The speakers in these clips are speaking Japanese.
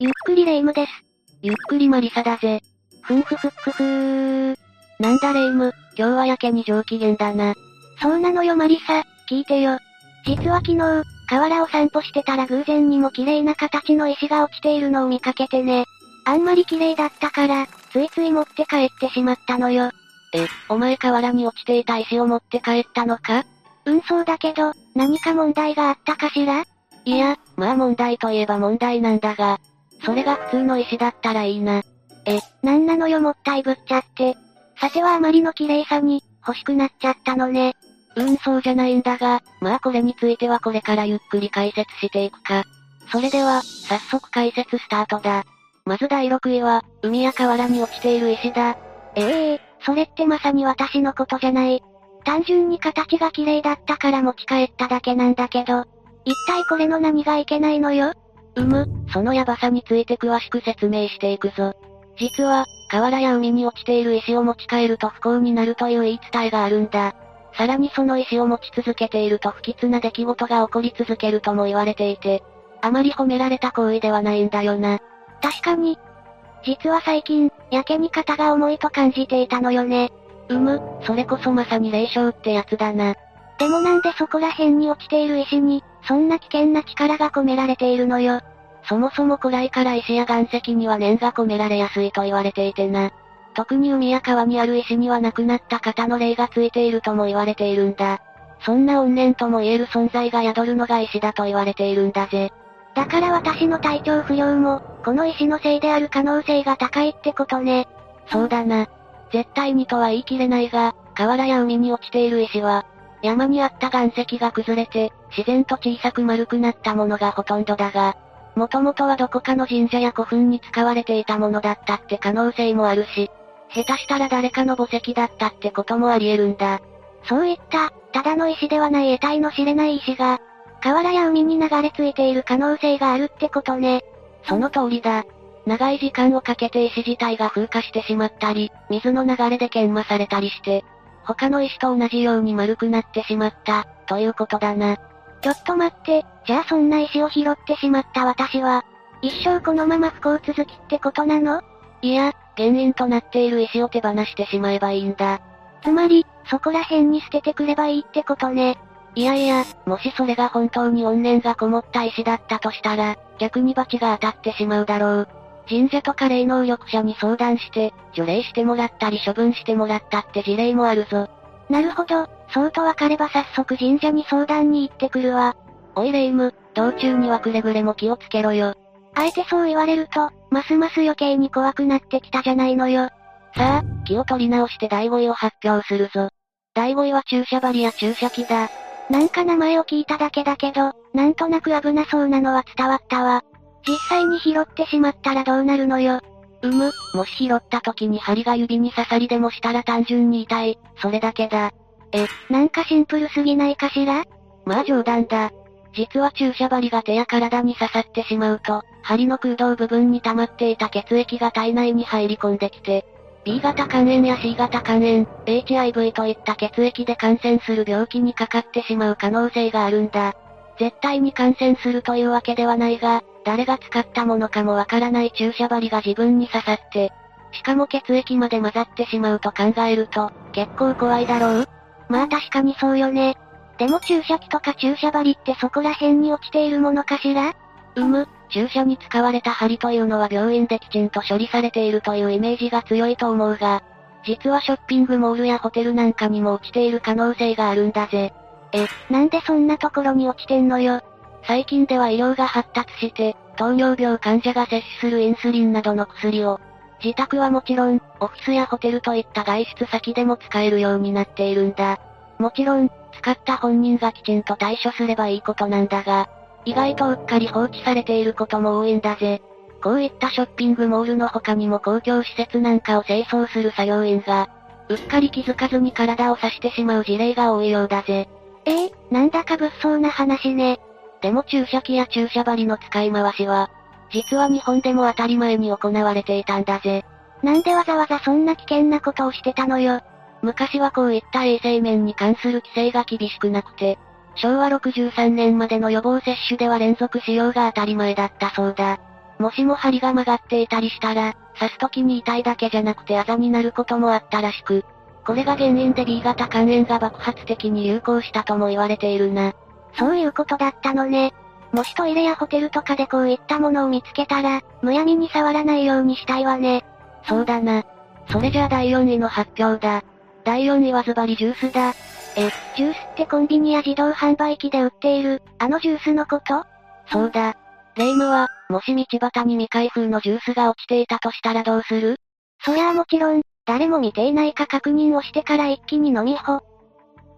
ゆっくりレ夢ムです。ゆっくりマリサだぜ。ふんふふっふふー。なんだレ夢ム、今日はやけに上機嫌だな。そうなのよマリサ、聞いてよ。実は昨日、河原を散歩してたら偶然にも綺麗な形の石が落ちているのを見かけてね。あんまり綺麗だったから、ついつい持って帰ってしまったのよ。え、お前河原に落ちていた石を持って帰ったのか？うんそうだけど、何か問題があったかしら？いや、まあ問題といえば問題なんだが、それが普通の石だったらいいな。え、なんなのよもったいぶっちゃって。さてはあまりの綺麗さに、欲しくなっちゃったのね。うーんそうじゃないんだが、まあこれについてはこれからゆっくり解説していくか。それでは、早速解説スタートだ。まず第6位は、海や河原に落ちている石だ。ええー、それってまさに私のことじゃない。単純に形が綺麗だったから持ち帰っただけなんだけど、一体これの何がいけないのよ？うむ、そのヤバさについて詳しく説明していくぞ。実は、河原や海に落ちている石を持ち帰ると不幸になるという言い伝えがあるんだ。さらにその石を持ち続けていると不吉な出来事が起こり続けるとも言われていて、あまり褒められた行為ではないんだよな。確かに。実は最近、やけに肩が重いと感じていたのよね。うむ、それこそまさに霊障ってやつだな。でもなんでそこら辺に落ちている石に、そんな危険な力が込められているのよ。そもそも古来から石や岩石には念が込められやすいと言われていてな。特に海や川にある石には亡くなった方の霊がついているとも言われているんだ。そんな怨念とも言える存在が宿るのが石だと言われているんだぜ。だから私の体調不良も、この石のせいである可能性が高いってことね。そうだな。絶対にとは言い切れないが、河原や海に落ちている石は、山にあった岩石が崩れて、自然と小さく丸くなったものがほとんどだが、もともとはどこかの神社や古墳に使われていたものだったって可能性もあるし、下手したら誰かの墓石だったってこともあり得るんだ。そういった、ただの石ではない得体の知れない石が、河原や海に流れ着いている可能性があるってことね。その通りだ。長い時間をかけて石自体が風化してしまったり、水の流れで研磨されたりして、他の石と同じように丸くなってしまった、ということだな。ちょっと待って、じゃあそんな石を拾ってしまった私は、一生このまま不幸続きってことなの？いや、原因となっている石を手放してしまえばいいんだ。つまり、そこら辺に捨ててくればいいってことね。いやいや、もしそれが本当に怨念がこもった石だったとしたら、逆に罰が当たってしまうだろう。神社とか霊能力者に相談して、除霊してもらったり処分してもらったって事例もあるぞ。なるほど、そうとわかれば早速神社に相談に行ってくるわ。おいレイム、道中にはくれぐれも気をつけろよ。あえてそう言われると、ますます余計に怖くなってきたじゃないのよ。さあ、気を取り直して第5位を発表するぞ。第5位は注射針や注射器だ。なんか名前を聞いただけだけど、なんとなく危なそうなのは伝わったわ。実際に拾ってしまったらどうなるのよ。うむ、もし拾った時に針が指に刺さりでもしたら単純に痛い、それだけだ。え、なんかシンプルすぎないかしら？まあ冗談だ。実は注射針が手や体に刺さってしまうと、針の空洞部分に溜まっていた血液が体内に入り込んできて、B 型肝炎や C 型肝炎、HIV といった血液で感染する病気にかかってしまう可能性があるんだ。絶対に感染するというわけではないが、誰が使ったものかもわからない注射針が自分に刺さって、しかも血液まで混ざってしまうと考えると、結構怖いだろう？まあ確かにそうよね。でも注射器とか注射針ってそこら辺に落ちているものかしら？うむ、注射に使われた針というのは病院できちんと処理されているというイメージが強いと思うが、実はショッピングモールやホテルなんかにも落ちている可能性があるんだぜ。え、なんでそんなところに落ちてんのよ？最近では医療が発達して、糖尿病患者が摂取するインスリンなどの薬を、自宅はもちろん、オフィスやホテルといった外出先でも使えるようになっているんだ。もちろん、使った本人がきちんと対処すればいいことなんだが、意外とうっかり放置されていることも多いんだぜ。こういったショッピングモールの他にも公共施設なんかを清掃する作業員が、うっかり気づかずに体を刺してしまう事例が多いようだぜ。ええー、なんだか物騒な話ね。でも注射器や注射針の使い回しは、実は日本でも当たり前に行われていたんだぜ。なんでわざわざそんな危険なことをしてたのよ。昔はこういった衛生面に関する規制が厳しくなくて、昭和63年までの予防接種では連続使用が当たり前だったそうだ。もしも針が曲がっていたりしたら、刺す時に痛いだけじゃなくてあざになることもあったらしく、これが原因で B 型肝炎が爆発的に流行したとも言われているな。そういうことだったのね。もしトイレやホテルとかでこういったものを見つけたら、むやみに触らないようにしたいわね。そうだな。それじゃあ第4位の発表だ。第4位はズバリジュースだ。え、ジュースってコンビニや自動販売機で売っている、あのジュースのこと？そうだ。レイムは、もし道端に未開封のジュースが落ちていたとしたらどうする？そりゃあもちろん、誰も見ていないか確認をしてから一気に飲みほ。っ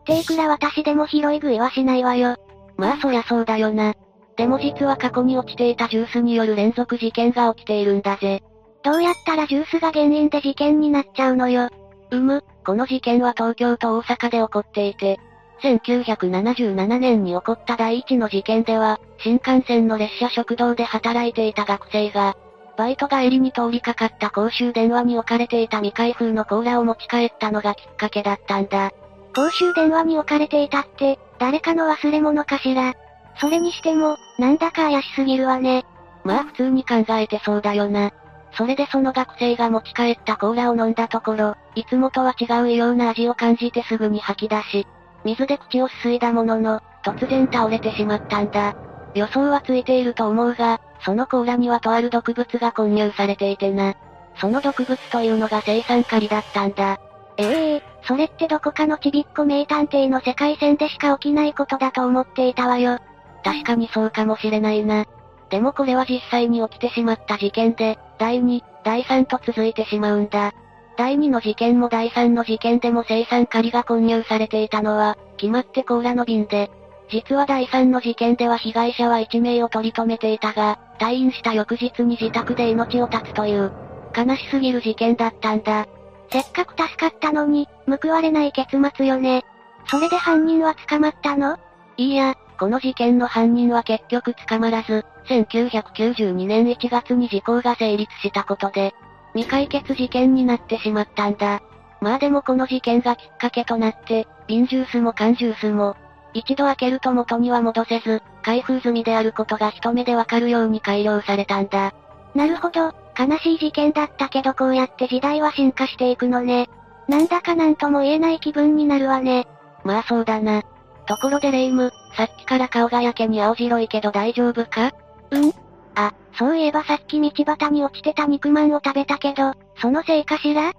ていくら私でも拾い食いはしないわよ。まあそりゃそうだよな。でも実は過去に落ちていたジュースによる連続事件が起きているんだぜ。どうやったらジュースが原因で事件になっちゃうのよ。うむ、この事件は東京と大阪で起こっていて、1977年に起こった第一の事件では、新幹線の列車食堂で働いていた学生が、バイト帰りに通りかかった公衆電話に置かれていた未開封のコーラを持ち帰ったのがきっかけだったんだ。公衆電話に置かれていたって、誰かの忘れ物かしら？それにしても、なんだか怪しすぎるわね。まあ普通に考えてそうだよな。それでその学生が持ち帰ったコーラを飲んだところ、いつもとは違う異様な味を感じてすぐに吐き出し、水で口をすすいだものの、突然倒れてしまったんだ。予想はついていると思うが、そのコーラにはとある毒物が混入されていてな。その毒物というのが生酸カリだったんだ。ええー、それってどこかのちびっこ名探偵の世界線でしか起きないことだと思っていたわよ。確かにそうかもしれないな。でもこれは実際に起きてしまった事件で、第2、第3と続いてしまうんだ。第2の事件も第3の事件でも生産仮が混入されていたのは、決まってコーラの瓶で、実は第3の事件では被害者は1名を取り留めていたが、退院した翌日に自宅で命を絶つという、悲しすぎる事件だったんだ。せっかく助かったのに、報われない結末よね。それで犯人は捕まったの？いいや、この事件の犯人は結局捕まらず、1992年1月に時効が成立したことで、未解決事件になってしまったんだ。まあでもこの事件がきっかけとなって、瓶ジュースも缶ジュースも、一度開けると元には戻せず、開封済みであることが一目でわかるように改良されたんだ。なるほど、悲しい事件だったけどこうやって時代は進化していくのね。なんだかなんとも言えない気分になるわね。まあそうだな。ところでレイム、さっきから顔がやけに青白いけど大丈夫か？うんあ、そういえばさっき道端に落ちてた肉まんを食べたけど、そのせいかしら？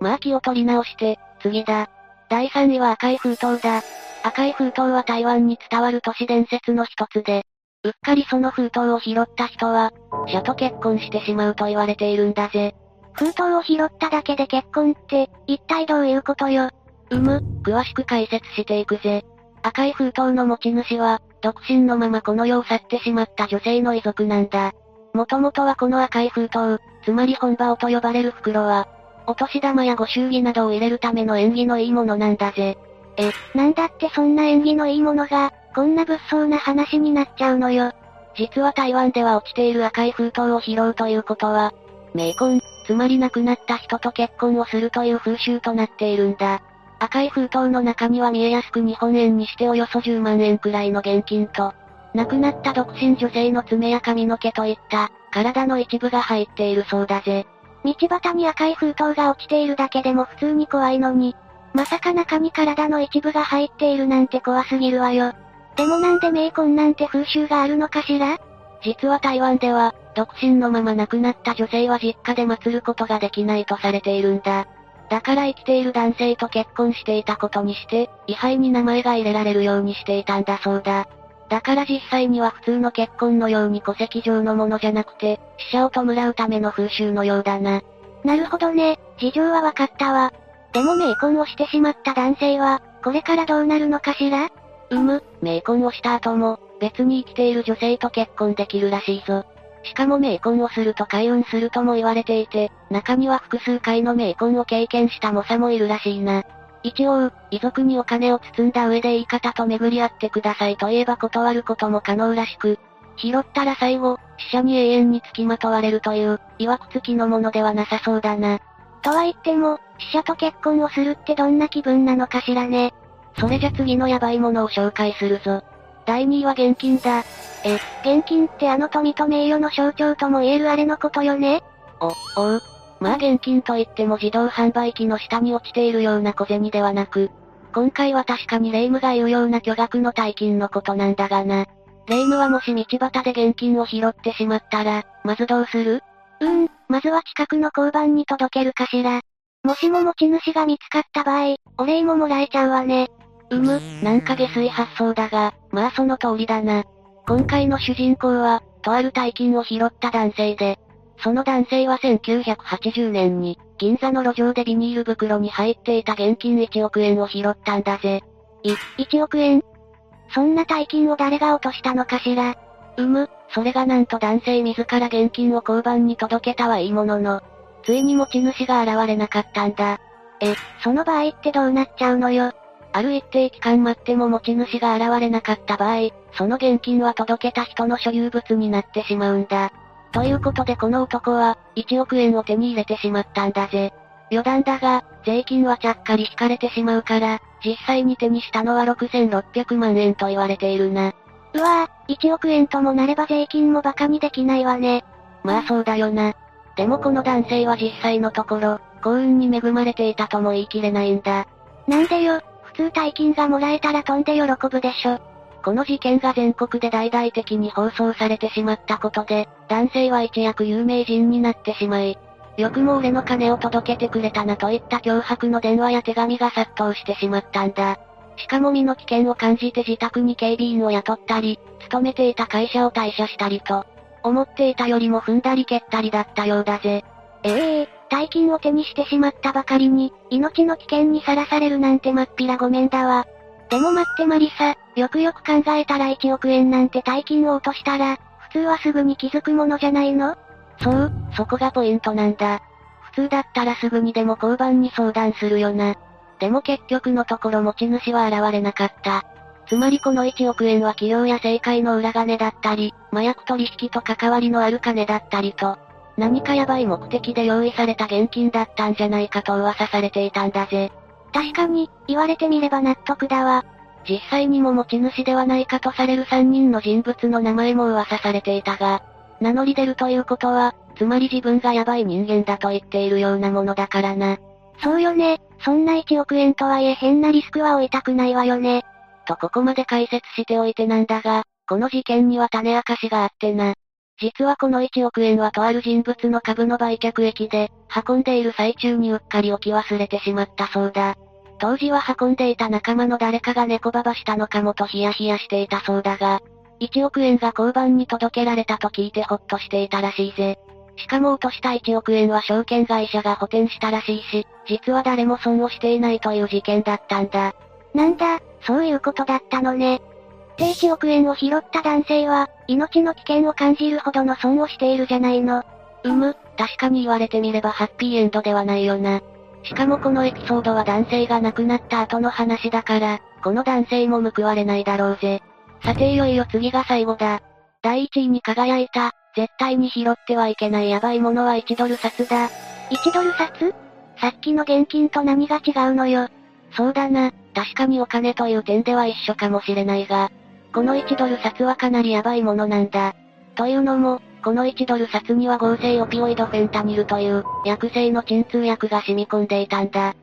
まあ気を取り直して、次だ。第3位は赤い封筒だ。赤い封筒は台湾に伝わる都市伝説の一つで、うっかりその封筒を拾った人は、社と結婚してしまうと言われているんだぜ。封筒を拾っただけで結婚って、一体どういうことよ？うむ、詳しく解説していくぜ。赤い封筒の持ち主は、独身のままこの世を去ってしまった女性の遺族なんだ。もともとはこの赤い封筒、つまり本場をと呼ばれる袋は、お年玉やご祝儀などを入れるための縁起のいいものなんだぜ。え、なんだってそんな縁起のいいものが、こんな物騒な話になっちゃうのよ。実は台湾では落ちている赤い封筒を拾うということは、冥婚、つまり亡くなった人と結婚をするという風習となっているんだ。赤い封筒の中には見えやすく日本円にしておよそ10万円くらいの現金と、亡くなった独身女性の爪や髪の毛といった、体の一部が入っているそうだぜ。道端に赤い封筒が落ちているだけでも普通に怖いのに、まさか中に体の一部が入っているなんて怖すぎるわよ。でもなんで冥婚なんて風習があるのかしら？実は台湾では、独身のまま亡くなった女性は実家で祀ることができないとされているんだ。だから生きている男性と結婚していたことにして、位牌に名前が入れられるようにしていたんだそうだ。だから実際には普通の結婚のように戸籍上のものじゃなくて、死者を弔うための風習のようだな。なるほどね、事情はわかったわ。でも冥婚をしてしまった男性は、これからどうなるのかしら？うむ、冥婚をした後も、別に生きている女性と結婚できるらしいぞ。しかも冥婚をすると開運するとも言われていて、中には複数回の冥婚を経験した猛者もいるらしいな。一応、遺族にお金を包んだ上で言い方と巡り合ってくださいと言えば断ることも可能らしく、拾ったら最後、死者に永遠に付きまとわれるという、曰く付きのものではなさそうだな。とは言っても、死者と結婚をするってどんな気分なのかしらね。それじゃ次のヤバいものを紹介するぞ。第2位は現金だ。え、現金ってあの富と名誉の象徴とも言えるあれのことよね？お、おう。まあ現金といっても自動販売機の下に落ちているような小銭ではなく、今回は確かに霊夢が言うような巨額の大金のことなんだがな。霊夢はもし道端で現金を拾ってしまったら、まずどうする？うーん、まずは近くの交番に届けるかしら。もしも持ち主が見つかった場合、お礼ももらえちゃうわね。うむ、なんか下水発想だが、まあその通りだな。今回の主人公は、とある大金を拾った男性で、その男性は1980年に、銀座の路上でビニール袋に入っていた現金1億円を拾ったんだぜ。い、1億円？そんな大金を誰が落としたのかしら？うむ、それがなんと男性自ら現金を交番に届けたはいいものの、ついに持ち主が現れなかったんだ。え、その場合ってどうなっちゃうのよ？ある一定期間待っても持ち主が現れなかった場合、その現金は届けた人の所有物になってしまうんだ。ということでこの男は、1億円を手に入れてしまったんだぜ。余談だが、税金はちゃっかり引かれてしまうから、実際に手にしたのは6600万円と言われているな。うわぁ、1億円ともなれば税金も馬鹿にできないわね。まあそうだよな。でもこの男性は実際のところ、幸運に恵まれていたとも言い切れないんだ。なんでよ、普通大金がもらえたら飛んで喜ぶでしょ。この事件が全国で大々的に放送されてしまったことで、男性は一躍有名人になってしまい、よくも俺の金を届けてくれたなといった脅迫の電話や手紙が殺到してしまったんだ。しかも身の危険を感じて自宅に警備員を雇ったり、勤めていた会社を退社したりと、思っていたよりも踏んだり蹴ったりだったようだぜ。ええー、大金を手にしてしまったばかりに、命の危険にさらされるなんてまっぴらごめんだわ。でも待ってマリサ、よくよく考えたら1億円なんて大金を落としたら、普通はすぐに気づくものじゃないの？そう、そこがポイントなんだ。普通だったらすぐにでも交番に相談するよな。でも結局のところ持ち主は現れなかった。つまりこの1億円は企業や政界の裏金だったり、麻薬取引と関わりのある金だったりと、何かヤバい目的で用意された現金だったんじゃないかと噂されていたんだぜ。確かに、言われてみれば納得だわ。実際にも持ち主ではないかとされる3人の人物の名前も噂されていたが、名乗り出るということは、つまり自分がヤバい人間だと言っているようなものだからな。そうよね、そんな1億円とはいえ変なリスクは負いたくないわよね。とここまで解説しておいてなんだが、この事件には種明かしがあってな。実はこの1億円はとある人物の株の売却益で、運んでいる最中にうっかり置き忘れてしまったそうだ。当時は運んでいた仲間の誰かが猫ばばしたのかもとヒヤヒヤしていたそうだが、1億円が交番に届けられたと聞いてほっとしていたらしいぜ。しかも落とした1億円は証券会社が補填したらしいし、実は誰も損をしていないという事件だったんだ。なんだ、そういうことだったのね。で1億円を拾った男性は、命の危険を感じるほどの損をしているじゃないの。うむ、確かに言われてみればハッピーエンドではないよな。しかもこのエピソードは男性が亡くなった後の話だから、この男性も報われないだろうぜ。さていよいよ次が最後だ。第1位に輝いた、絶対に拾ってはいけないヤバいものは1ドル札だ。1ドル札？さっきの現金と何が違うのよ。そうだな、確かにお金という点では一緒かもしれないが、この1ドル札はかなりヤバいものなんだ。というのも、この1ドル札には合成オピオイドフェンタニルという、薬性の鎮痛薬が染み込んでいたんだ。ん？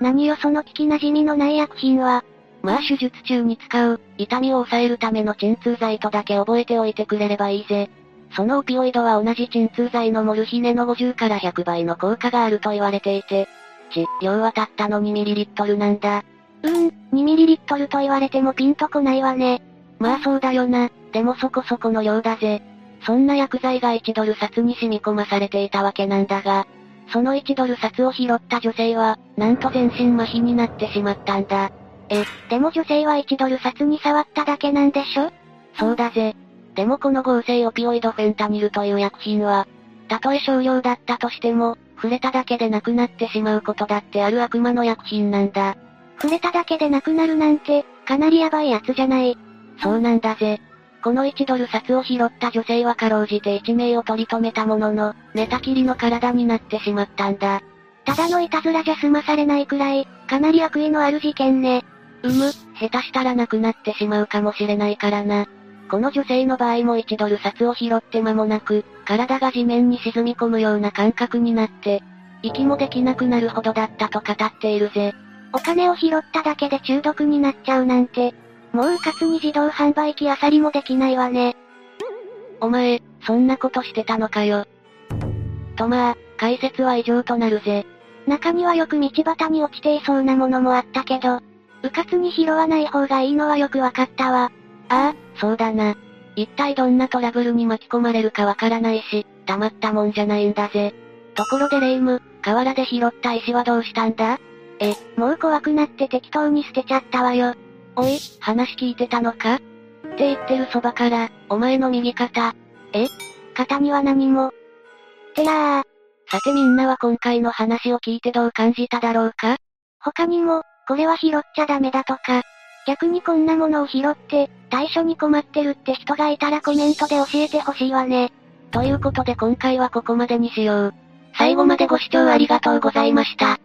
何よその聞き馴染みのない薬品は？まあ手術中に使う、痛みを抑えるための鎮痛剤とだけ覚えておいてくれればいいぜ。そのオピオイドは同じ鎮痛剤のモルヒネの50から100倍の効果があると言われていて、ち、量はたったの 2ml なんだ。うーん、2ml と言われてもピンとこないわね。まあそうだよな。でもそこそこの量だぜ。そんな薬剤が1ドル札に染み込まされていたわけなんだが、その1ドル札を拾った女性は、なんと全身麻痺になってしまったんだ。え、でも女性は1ドル札に触っただけなんでしょ？そうだぜ。でもこの合成オピオイドフェンタニルという薬品は、たとえ少量だったとしても、触れただけで亡くなってしまうことだってある悪魔の薬品なんだ。触れただけで亡くなるなんて、かなりヤバいやつじゃない。そうなんだぜ。この1ドル札を拾った女性はかろうじて一命を取り留めたものの、寝たきりの体になってしまったんだ。ただのいたずらじゃ済まされないくらい、かなり悪意のある事件ね。うむ、下手したらなくなってしまうかもしれないからな。この女性の場合も1ドル札を拾って間もなく、体が地面に沈み込むような感覚になって、息もできなくなるほどだったと語っているぜ。お金を拾っただけで中毒になっちゃうなんて、もううかつに自動販売機あさりもできないわね。お前、そんなことしてたのかよ。とまあ、解説は以上となるぜ。中にはよく道端に落ちていそうなものもあったけど、うかつに拾わない方がいいのはよくわかったわ。ああ、そうだな。一体どんなトラブルに巻き込まれるかわからないし、たまったもんじゃないんだぜ。ところでレイム、河原で拾った石はどうしたんだ？え、もう怖くなって適当に捨てちゃったわよ。おい、話聞いてたのか？って言ってるそばから、お前の右肩。え？肩には何も。てらー。さてみんなは今回の話を聞いてどう感じただろうか？他にも、これは拾っちゃダメだとか、逆にこんなものを拾って、対処に困ってるって人がいたらコメントで教えてほしいわね。ということで今回はここまでにしよう。最後までご視聴ありがとうございました。